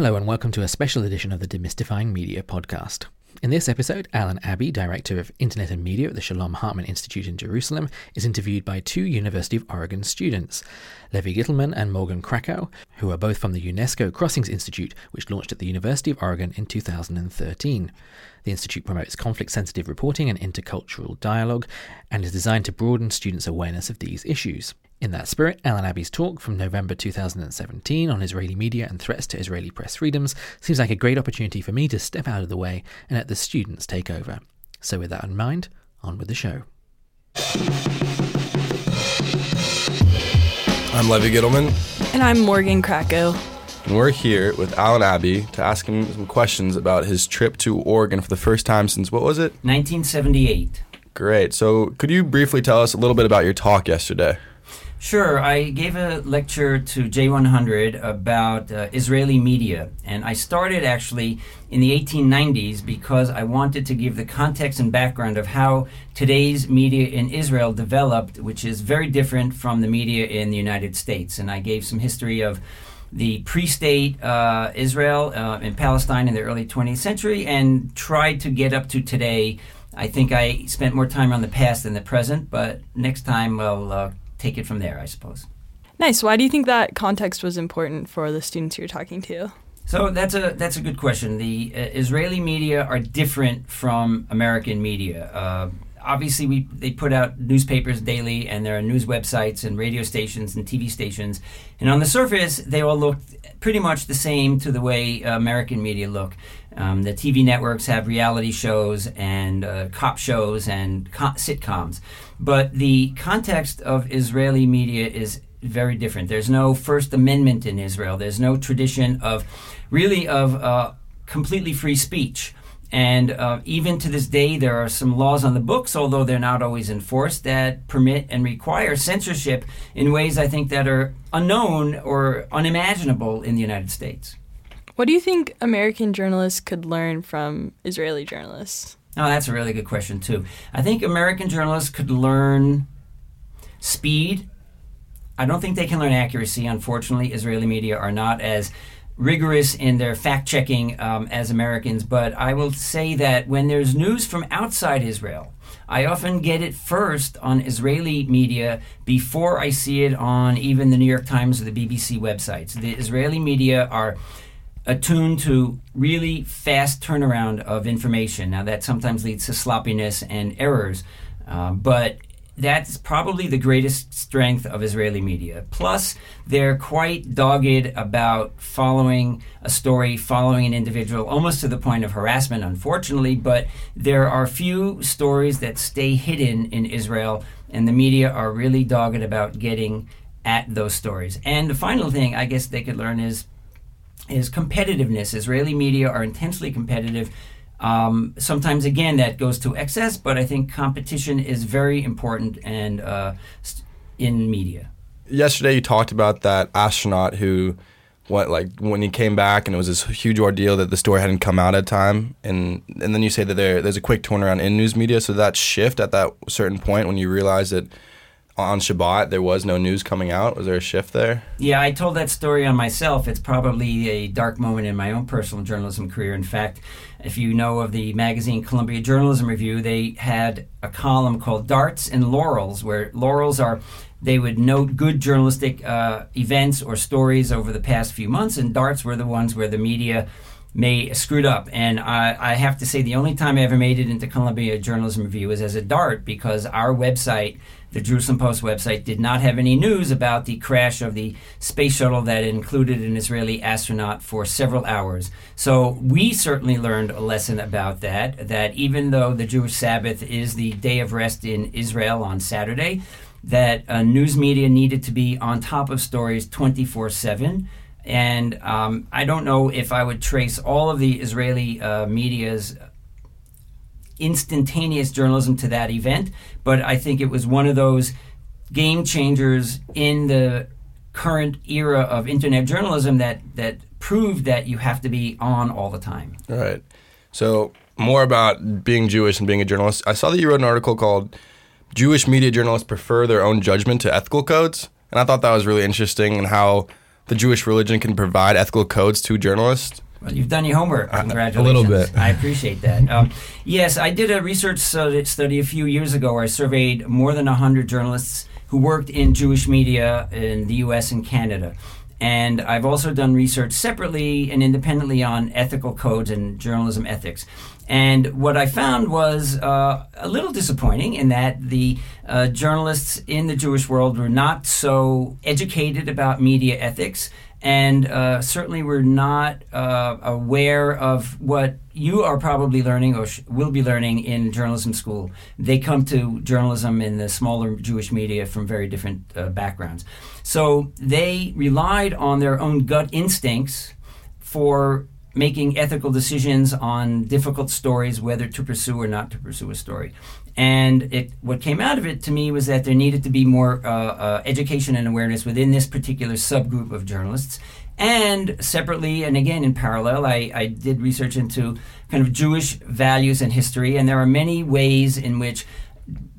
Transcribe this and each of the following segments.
Hello, and welcome to a special edition of the Demystifying Media podcast. In this episode, Alan Abbey, Director of Internet and Media at the Shalom Hartman Institute in Jerusalem, is interviewed by two University of Oregon students, Levi Gittelman and Morgan Krakow, who are both from the UNESCO Crossings Institute, which launched at the University of Oregon in 2013. The Institute promotes conflict sensitive reporting and intercultural dialogue and is designed to broaden students' awareness of these issues. In that spirit, Alan Abbey's talk from November 2017 on Israeli media and threats to Israeli press freedoms seems like a great opportunity for me to step out of the way and let the students take over. So, with that in mind, on with the show. I'm Levi Gittelman. And I'm Morgan Krakow. And we're here with Alan Abbey to ask him some questions about his trip to Oregon for the first time since what was it? 1978. Great. So, could you briefly tell us a little bit about your talk yesterday? Sure. I gave a lecture to J100 about uh, Israeli media, and I started actually in the 1890s because I wanted to give the context and background of how today's media in Israel developed, which is very different from the media in the United States. And I gave some history of the pre-state uh, Israel uh, and Palestine in the early 20th century, and tried to get up to today. I think I spent more time on the past than the present, but next time I'll uh, take it from there, I suppose. Nice. Why do you think that context was important for the students you're talking to? So that's a that's a good question. The uh, Israeli media are different from American media. Uh, obviously, we they put out newspapers daily, and there are news websites and radio stations and TV stations. And on the surface, they all look pretty much the same to the way uh, American media look. Um, the TV networks have reality shows and uh, cop shows and co- sitcoms. But the context of Israeli media is very different. There's no First Amendment in Israel. There's no tradition of really of uh, completely free speech. And uh, even to this day, there are some laws on the books, although they're not always enforced, that permit and require censorship in ways I think that are unknown or unimaginable in the United States. What do you think American journalists could learn from Israeli journalists? Oh, that's a really good question, too. I think American journalists could learn speed. I don't think they can learn accuracy. Unfortunately, Israeli media are not as rigorous in their fact checking um, as Americans, but I will say that when there's news from outside Israel, I often get it first on Israeli media before I see it on even the New York Times or the BBC websites. The Israeli media are attuned to really fast turnaround of information. Now, that sometimes leads to sloppiness and errors, uh, but that's probably the greatest strength of Israeli media. Plus, they're quite dogged about following a story, following an individual, almost to the point of harassment, unfortunately. But there are few stories that stay hidden in Israel, and the media are really dogged about getting at those stories. And the final thing I guess they could learn is is competitiveness. Israeli media are intensely competitive. Um, sometimes, again, that goes to excess, but I think competition is very important and uh, in media. Yesterday, you talked about that astronaut who what like when he came back and it was this huge ordeal that the story hadn't come out at time and and then you say that there there's a quick turnaround in news media so that shift at that certain point when you realize that on Shabbat there was no news coming out? Was there a shift there? Yeah, I told that story on myself. It's probably a dark moment in my own personal journalism career. In fact, if you know of the magazine Columbia Journalism Review, they had a column called Darts and Laurels, where laurels are they would note good journalistic uh, events or stories over the past few months, and darts were the ones where the media may screwed up. And I, I, have to say, the only time I ever made it into Columbia Journalism Review was as a dart because our website, the Jerusalem Post website, did not have any news about the crash of the space shuttle that included an Israeli astronaut for several hours. So we certainly learned a lesson about that, that even though the Jewish Sabbath is the day of rest in Israel on Saturday, that uh, news media needed to be on top of stories 24 7 and um, I don't know if I would trace all of the Israeli uh, media's instantaneous journalism to that event, but I think it was one of those game changers in the current era of internet journalism that that proved that you have to be on all the time. All right. So more about being Jewish and being a journalist. I saw that you wrote an article called "Jewish Media Journalists Prefer Their Own Judgment to Ethical Codes," and I thought that was really interesting and how the Jewish religion can provide ethical codes to journalists? Well, you've done your homework. Congratulations. a little bit. I appreciate that. Um, yes, I did a research study, study a few years ago where I surveyed more than 100 journalists who worked in Jewish media in the US and Canada. And I've also done research separately and independently on ethical codes and journalism ethics. And what I found was uh, a little disappointing in that the uh, journalists in the Jewish world were not so educated about media ethics and uh, certainly were not uh, aware of what you are probably learning or sh- will be learning in journalism school. They come to journalism in the smaller Jewish media from very different uh, backgrounds. So they relied on their own gut instincts for making ethical decisions on difficult stories, whether to pursue or not to pursue a story. And it, what came out of it to me was that there needed to be more uh, uh, education and awareness within this particular subgroup of journalists. And separately, and again in parallel, I, I did research into kind of Jewish values and history. And there are many ways in which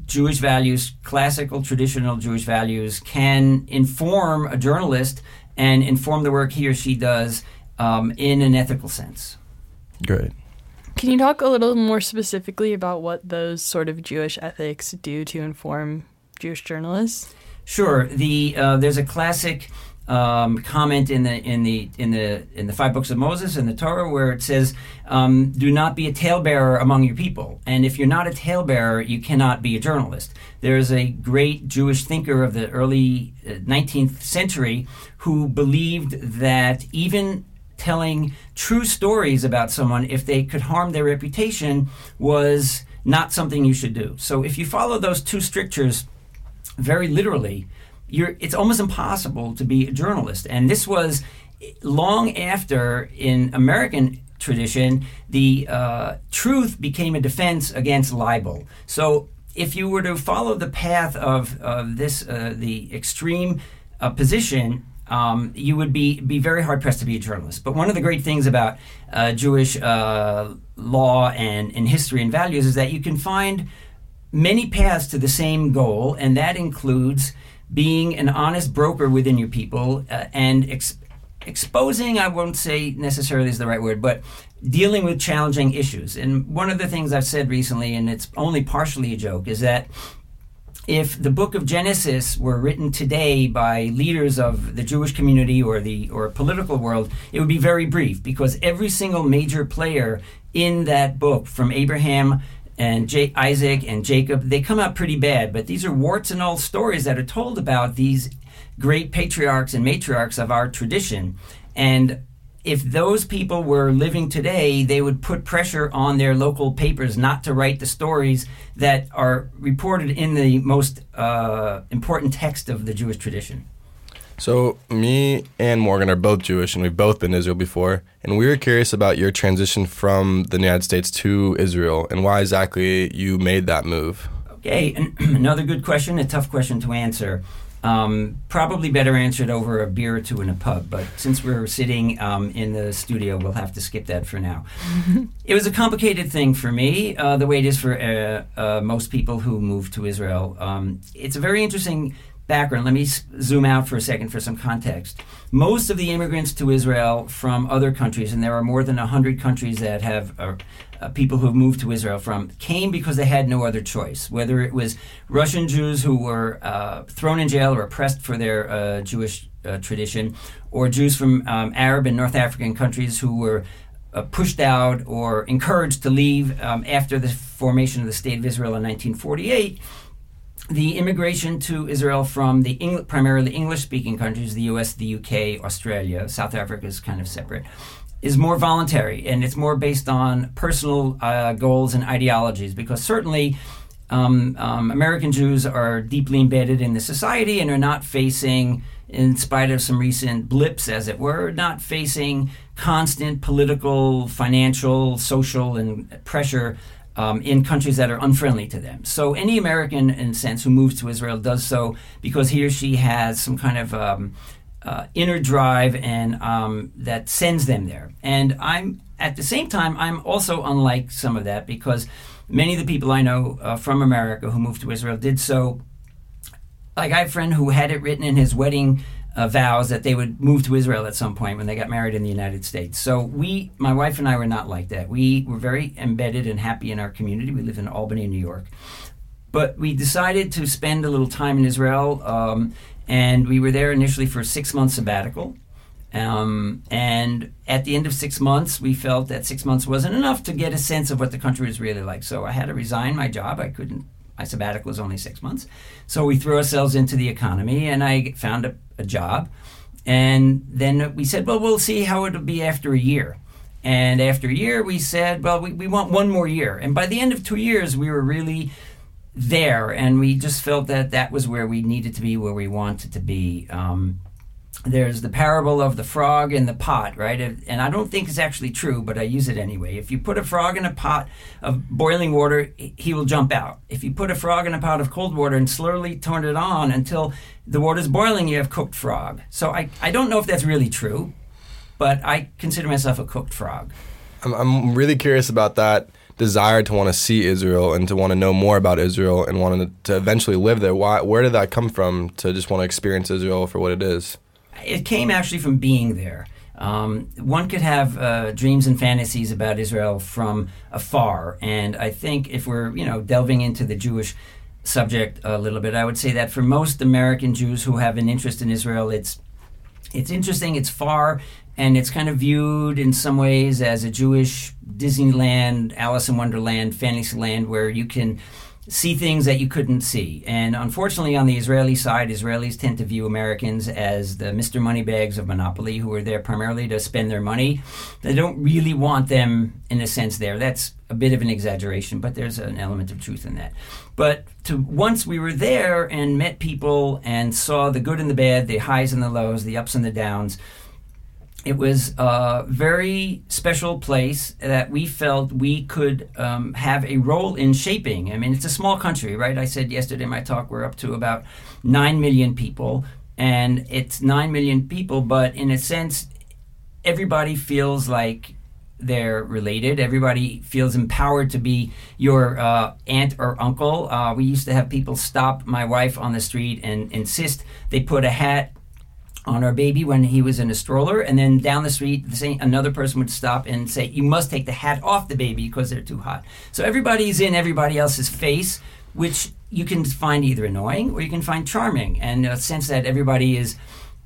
Jewish values, classical, traditional Jewish values, can inform a journalist and inform the work he or she does um, in an ethical sense. Great. Can you talk a little more specifically about what those sort of Jewish ethics do to inform Jewish journalists? Sure. The uh, there's a classic um, comment in the in the in the in the five books of Moses and the Torah where it says, um, "Do not be a talebearer among your people." And if you're not a talebearer, you cannot be a journalist. There's a great Jewish thinker of the early 19th uh, century who believed that even telling true stories about someone if they could harm their reputation was not something you should do. So if you follow those two strictures very literally, it's almost impossible to be a journalist. And this was long after in American tradition, the uh, truth became a defense against libel. So if you were to follow the path of, of this, uh, the extreme uh, position, um, you would be, be very hard pressed to be a journalist. But one of the great things about uh, Jewish uh, law and, and history and values is that you can find many paths to the same goal, and that includes being an honest broker within your people uh, and ex- exposing, I won't say necessarily is the right word, but dealing with challenging issues. And one of the things I've said recently, and it's only partially a joke, is that if the book of Genesis were written today by leaders of the Jewish community or the or political world, it would be very brief because every single major player in that book, from Abraham and J- Isaac and Jacob, they come out pretty bad. But these are warts and all stories that are told about these great patriarchs and matriarchs of our tradition. And if those people were living today, they would put pressure on their local papers not to write the stories that are reported in the most uh, important text of the Jewish tradition. So, me and Morgan are both Jewish, and we've both been to Israel before. And we were curious about your transition from the United States to Israel and why exactly you made that move. Okay, another good question, a tough question to answer. Um, probably better answered over a beer or two in a pub, but since we're sitting um, in the studio, we'll have to skip that for now. it was a complicated thing for me, uh, the way it is for uh, uh, most people who move to Israel. Um, it's a very interesting background. Let me zoom out for a second for some context. Most of the immigrants to Israel from other countries, and there are more than 100 countries that have uh, uh, people who have moved to Israel from, came because they had no other choice. Whether it was Russian Jews who were uh, thrown in jail or oppressed for their uh, Jewish uh, tradition, or Jews from um, Arab and North African countries who were uh, pushed out or encouraged to leave um, after the formation of the State of Israel in 1948 the immigration to Israel from the Eng- primarily English-speaking countries, the U.S., the U.K., Australia, South Africa is kind of separate, is more voluntary and it's more based on personal uh, goals and ideologies. Because certainly, um, um, American Jews are deeply embedded in the society and are not facing, in spite of some recent blips, as it were, not facing constant political, financial, social, and pressure um, in countries that are unfriendly to them. So any American, in a sense, who moves to Israel does so because he or she has some kind of um, uh, inner drive and um, that sends them there. And I'm at the same time, I'm also unlike some of that because many of the people I know uh, from America who moved to Israel did so. Like I have a friend who had it written in his wedding uh, vows that they would move to Israel at some point when they got married in the United States. So we, my wife and I, were not like that. We were very embedded and happy in our community. We live in Albany, New York, but we decided to spend a little time in Israel, um, and we were there initially for a six month sabbatical. Um, and at the end of six months, we felt that six months wasn't enough to get a sense of what the country was really like. So I had to resign my job. I couldn't. My sabbatical was only six months. So we threw ourselves into the economy, and I found a, a job. And then we said, well, we'll see how it'll be after a year. And after a year, we said, well, we, we want one more year. And by the end of two years, we were really there, and we just felt that that was where we needed to be, where we wanted to be. Um, there's the parable of the frog in the pot, right? And I don't think it's actually true, but I use it anyway. If you put a frog in a pot of boiling water, he will jump out. If you put a frog in a pot of cold water and slowly turn it on until the water's boiling, you have cooked frog. So I, I don't know if that's really true, but I consider myself a cooked frog. I'm, I'm really curious about that desire to want to see Israel and to want to know more about Israel and want to eventually live there. Why? Where did that come from? To just want to experience Israel for what it is? It came actually from being there. Um, one could have uh, dreams and fantasies about Israel from afar, and I think if we're you know delving into the Jewish subject a little bit, I would say that for most American Jews who have an interest in Israel, it's it's interesting, it's far, and it's kind of viewed in some ways as a Jewish Disneyland, Alice in Wonderland, Fantasyland, where you can see things that you couldn't see. And unfortunately, on the Israeli side, Israelis tend to view Americans as the Mr. Moneybags of Monopoly, who are there primarily to spend their money. They don't really want them, in a sense, there. That's a bit of an exaggeration, but there's an element of truth in that. But to once we were there and met people and saw the good and the bad, the highs and the lows, the ups and the downs it was a very special place that we felt we could um, have a role in shaping. I mean, it's a small country, right? I said yesterday in my talk we're up to about 9 million people, and it's 9 million people, but in a sense, everybody feels like they're related. Everybody feels empowered to be your uh, aunt or uncle. Uh, we used to have people stop my wife on the street and insist they put a hat on our baby when he was in a stroller, and then down the street, the same, another person would stop and say, "You must take the hat off the baby because they're too hot." So everybody's in everybody else's face, which you can find either annoying or you can find charming, and a sense that everybody is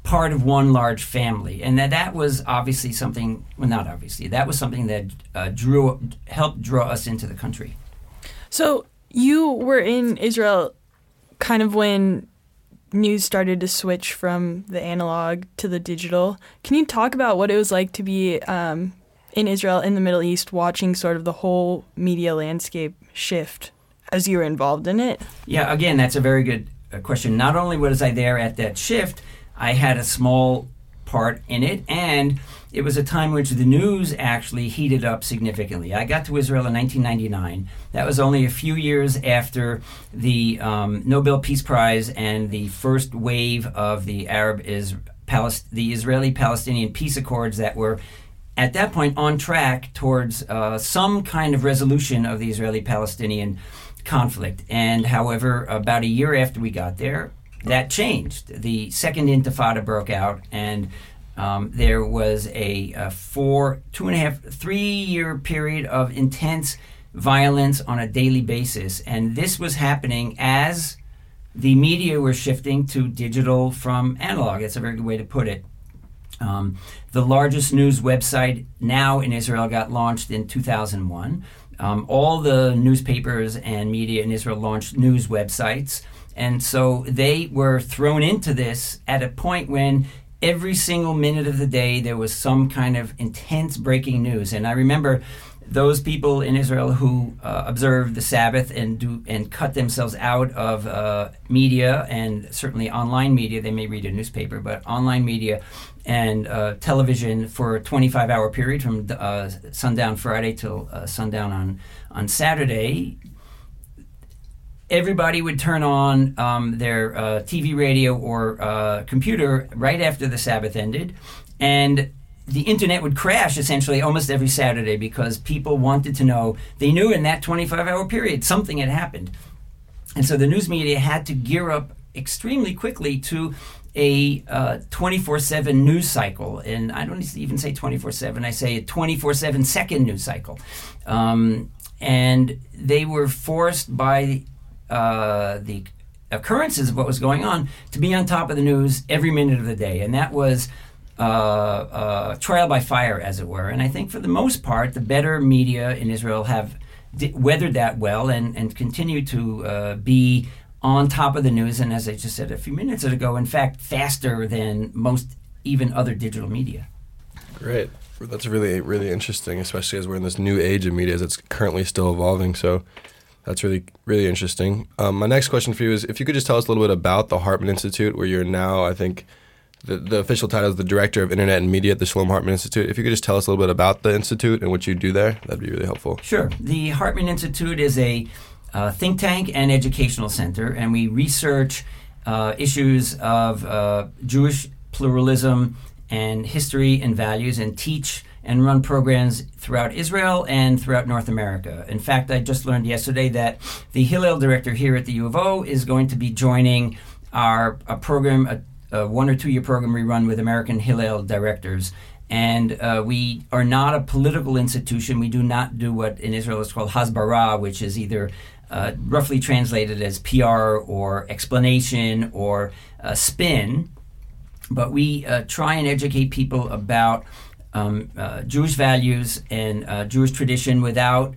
part of one large family, and that that was obviously something. Well, not obviously, that was something that uh, drew helped draw us into the country. So you were in Israel, kind of when news started to switch from the analog to the digital. Can you talk about what it was like to be um, in Israel, in the Middle East, watching sort of the whole media landscape shift as you were involved in it? Yeah, again, that's a very good uh, question. Not only was I there at that shift, I had a small part in it, and it was a time which the news actually heated up significantly. I got to Israel in 1999. That was only a few years after the um, Nobel Peace Prize and the first wave of the Arab is Palest- the Israeli-Palestinian peace accords that were at that point on track towards uh, some kind of resolution of the Israeli-Palestinian conflict. And however, about a year after we got there, that changed. The second Intifada broke out, and um, there was a, a, four, two and a half, three year period of intense violence on a daily basis. And this was happening as the media were shifting to digital from analog. That's a very good way to put it. Um, the largest news website now in Israel got launched in 2001. Um, all the newspapers and media in Israel launched news websites. And so they were thrown into this at a point when every single minute of the day there was some kind of intense breaking news. And I remember those people in Israel who uh, observe the Sabbath and do and cut themselves out of uh, media and certainly online media. They may read a newspaper, but online media and uh, television for a 25 hour period from uh, sundown Friday till uh, sundown on on Saturday everybody would turn on um, their uh, TV, radio, or uh, computer right after the Sabbath ended, and the internet would crash essentially almost every Saturday because people wanted to know. They knew in that 25 hour period something had happened. And so the news media had to gear up extremely quickly to a 24 uh, 7 news cycle. And I don't even say 24 7, I say a 24 7 second news cycle. Um, and they were forced by uh, the occurrences of what was going on to be on top of the news every minute of the day. And that was uh, uh, trial by fire, as it were. And I think for the most part, the better media in Israel have d- weathered that well and, and continue to uh, be on top of the news. And as I just said a few minutes ago, in fact, faster than most even other digital media. Great. That's really, really interesting, especially as we're in this new age of media that's currently still evolving. So that's really, really interesting. Um, my next question for you is if you could just tell us a little bit about the Hartman Institute, where you're now, I think the, the official title is the Director of Internet and Media at the Shalom Hartman Institute. If you could just tell us a little bit about the Institute and what you do there, that'd be really helpful. Sure. The Hartman Institute is a uh, think tank and educational center, and we research uh, issues of uh, Jewish pluralism and history and values and teach and run programs throughout Israel and throughout North America. In fact, I just learned yesterday that the Hillel director here at the U of O is going to be joining our a program, a, a one or two year program we run with American Hillel directors. And uh, we are not a political institution. We do not do what in Israel is called hasbara, which is either uh, roughly translated as PR or explanation or uh, spin. But we uh, try and educate people about um, uh, Jewish values and uh, Jewish tradition without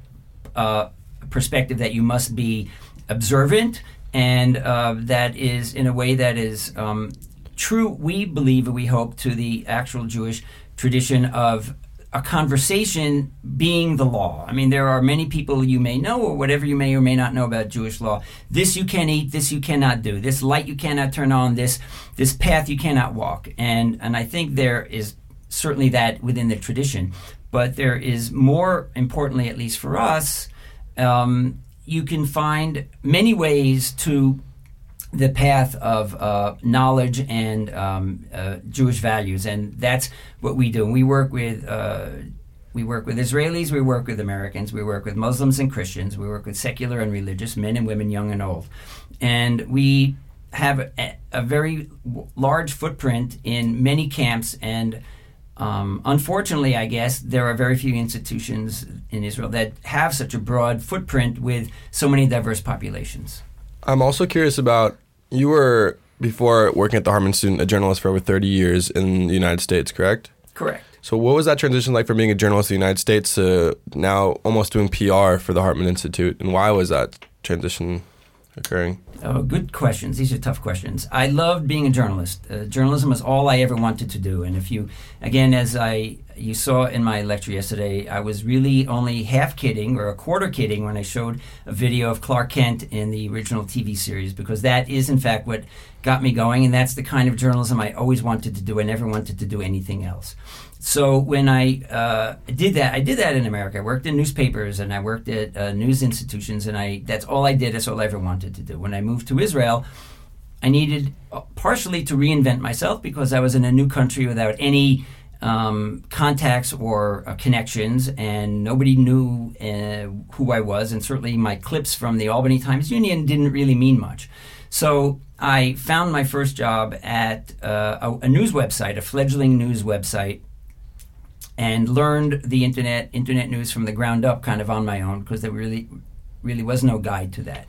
uh, perspective that you must be observant and uh, that is in a way that is um, true, we believe we hope, to the actual Jewish tradition of a conversation being the law. I mean, there are many people you may know or whatever you may or may not know about Jewish law. This you can eat, this you cannot do. This light you cannot turn on, this this path you cannot walk. And and I think there is certainly that within the tradition. But there is more importantly, at least for us, um, you can find many ways to the path of uh, knowledge and um, uh, Jewish values, and that's what we do. We work with uh, we work with Israelis, we work with Americans, we work with Muslims and Christians, we work with secular and religious men and women, young and old, and we have a, a very large footprint in many camps and um, unfortunately, I guess there are very few institutions in Israel that have such a broad footprint with so many diverse populations. I'm also curious about you were before working at the Hartman Institute a journalist for over 30 years in the United States, correct? Correct. So, what was that transition like from being a journalist in the United States to now almost doing PR for the Hartman Institute, and why was that transition occurring? Oh, good questions. These are tough questions. I loved being a journalist. Uh, journalism was all I ever wanted to do. And if you, again, as I you saw in my lecture yesterday, I was really only half kidding or a quarter kidding when I showed a video of Clark Kent in the original TV series because that is in fact what got me going, and that's the kind of journalism I always wanted to do. I never wanted to do anything else. So when I uh, did that, I did that in America. I worked in newspapers and I worked at uh, news institutions, and I that's all I did. That's all I ever wanted to do. When I moved to Israel, I needed uh, partially to reinvent myself because I was in a new country without any um, contacts or uh, connections, and nobody knew uh, who I was, and certainly my clips from the Albany Times Union didn't really mean much. So I found my first job at uh, a, a news website, a fledgling news website and learned the internet internet news from the ground up kind of on my own because there really really was no guide to that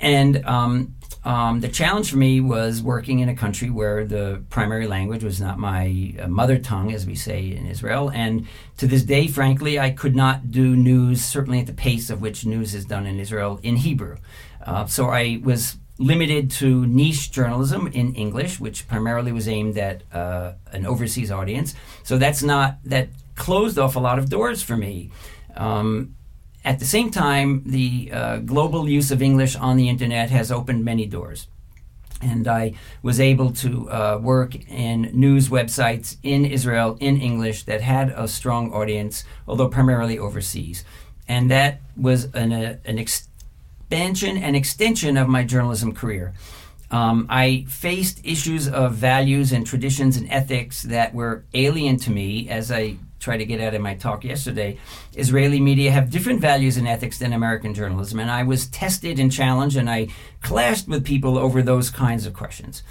and um, um, the challenge for me was working in a country where the primary language was not my uh, mother tongue, as we say in Israel. And to this day, frankly, I could not do news, certainly at the pace of which news is done in Israel, in Hebrew. Uh, so I was limited to niche journalism in English, which primarily was aimed at uh, an overseas audience. So that's not that closed off a lot of doors for me. Um, at the same time, the uh, global use of English on the internet has opened many doors. And I was able to uh, work in news websites in Israel in English that had a strong audience, although primarily overseas. And that was an, uh, an ex- expansion and extension of my journalism career. Um, I faced issues of values and traditions and ethics that were alien to me as I tried to get out in my talk yesterday. Israeli media have different values and ethics than American journalism, and I was tested and challenged, and I clashed with people over those kinds of questions.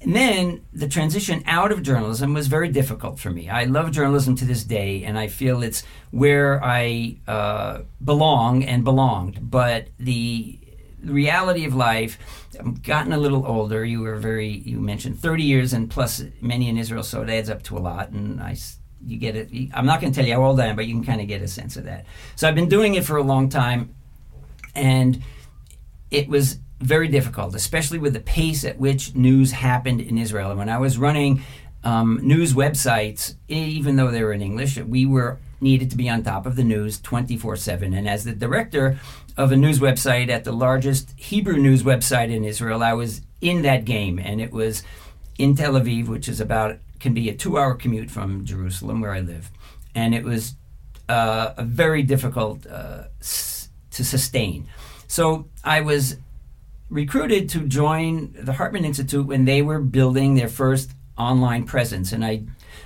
And then the transition out of journalism was very difficult for me. I love journalism to this day, and I feel it's where I uh, belong and belonged. But the reality of life, I've gotten a little older. You were very, you mentioned 30 years and plus many in Israel, so it adds up to a lot. And I, you get it. I'm not going to tell you how old I am, but you can kind of get a sense of that. So I've been doing it for a long time, and it was very difficult, especially with the pace at which news happened in Israel. And when I was running um, news websites, even though they were in English, we were needed to be on top of the news 24 7. And as the director of a news website at the largest Hebrew news website in Israel, I was in that game. And it was in Tel Aviv, which is about, can be a two hour commute from Jerusalem, where I live. And it was uh, a very difficult uh, s- to sustain. So I was recruited to join the Hartman Institute when they were building their first online presence. And I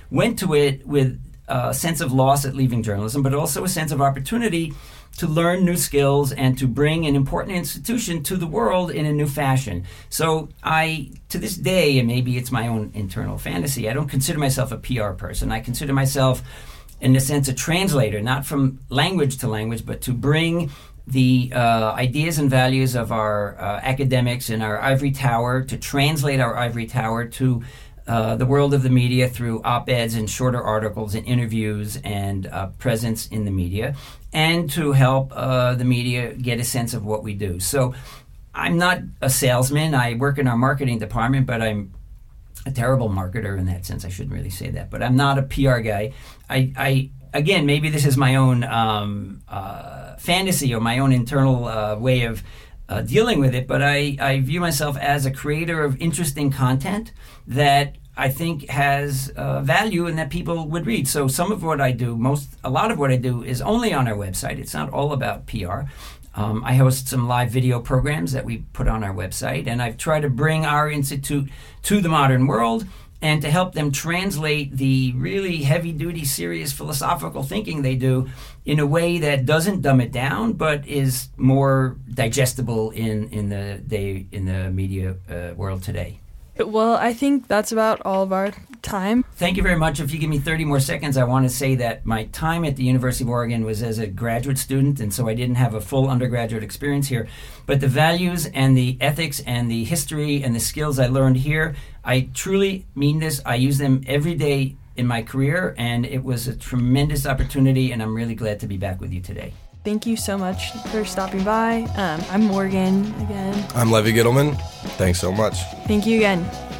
went to it with a sense of loss at leaving journalism, but also a sense of opportunity to learn new skills and to bring an important institution to the world in a new fashion. So I, to this day, and maybe it's my own internal fantasy, I don't consider myself a PR person. I consider myself, in a sense, a translator, not from language to language, but to bring the uh, ideas and values of our uh, academics in our ivory tower, to translate our ivory tower to uh, the world of the media through op eds and shorter articles and interviews and uh, presence in the media, and to help uh, the media get a sense of what we do. So I'm not a salesman. I work in our marketing department, but I'm a terrible marketer in that sense. I shouldn't really say that, but I'm not a PR guy. I, I again, maybe this is my own um, uh, fantasy or my own internal uh, way of uh, dealing with it, but I, I view myself as a creator of interesting content that I think has uh, value and that people would read. So some of what I do, most a lot of what I do is only on our website. It's not all about PR. Um, I host some live video programs that we put on our website, and I've tried to bring our institute to the modern world and to help them translate the really heavy duty, serious philosophical thinking they do in a way that doesn't dumb it down, but is more digestible in, in the day in the media uh, world today. Well, I think that's about all of our time. Thank you very much. If you give me 30 more seconds, I want to say that my time at the University of Oregon was as a graduate student, and so I didn't have a full undergraduate experience here. But the values and the ethics and the history and the skills I learned here, I truly mean this. I use them every day in my career, and it was a tremendous opportunity, and I'm really glad to be back with you today. Thank you so much for stopping by. Um, I'm Morgan again. I'm Levi Gittelman. Thanks so much. Thank you again.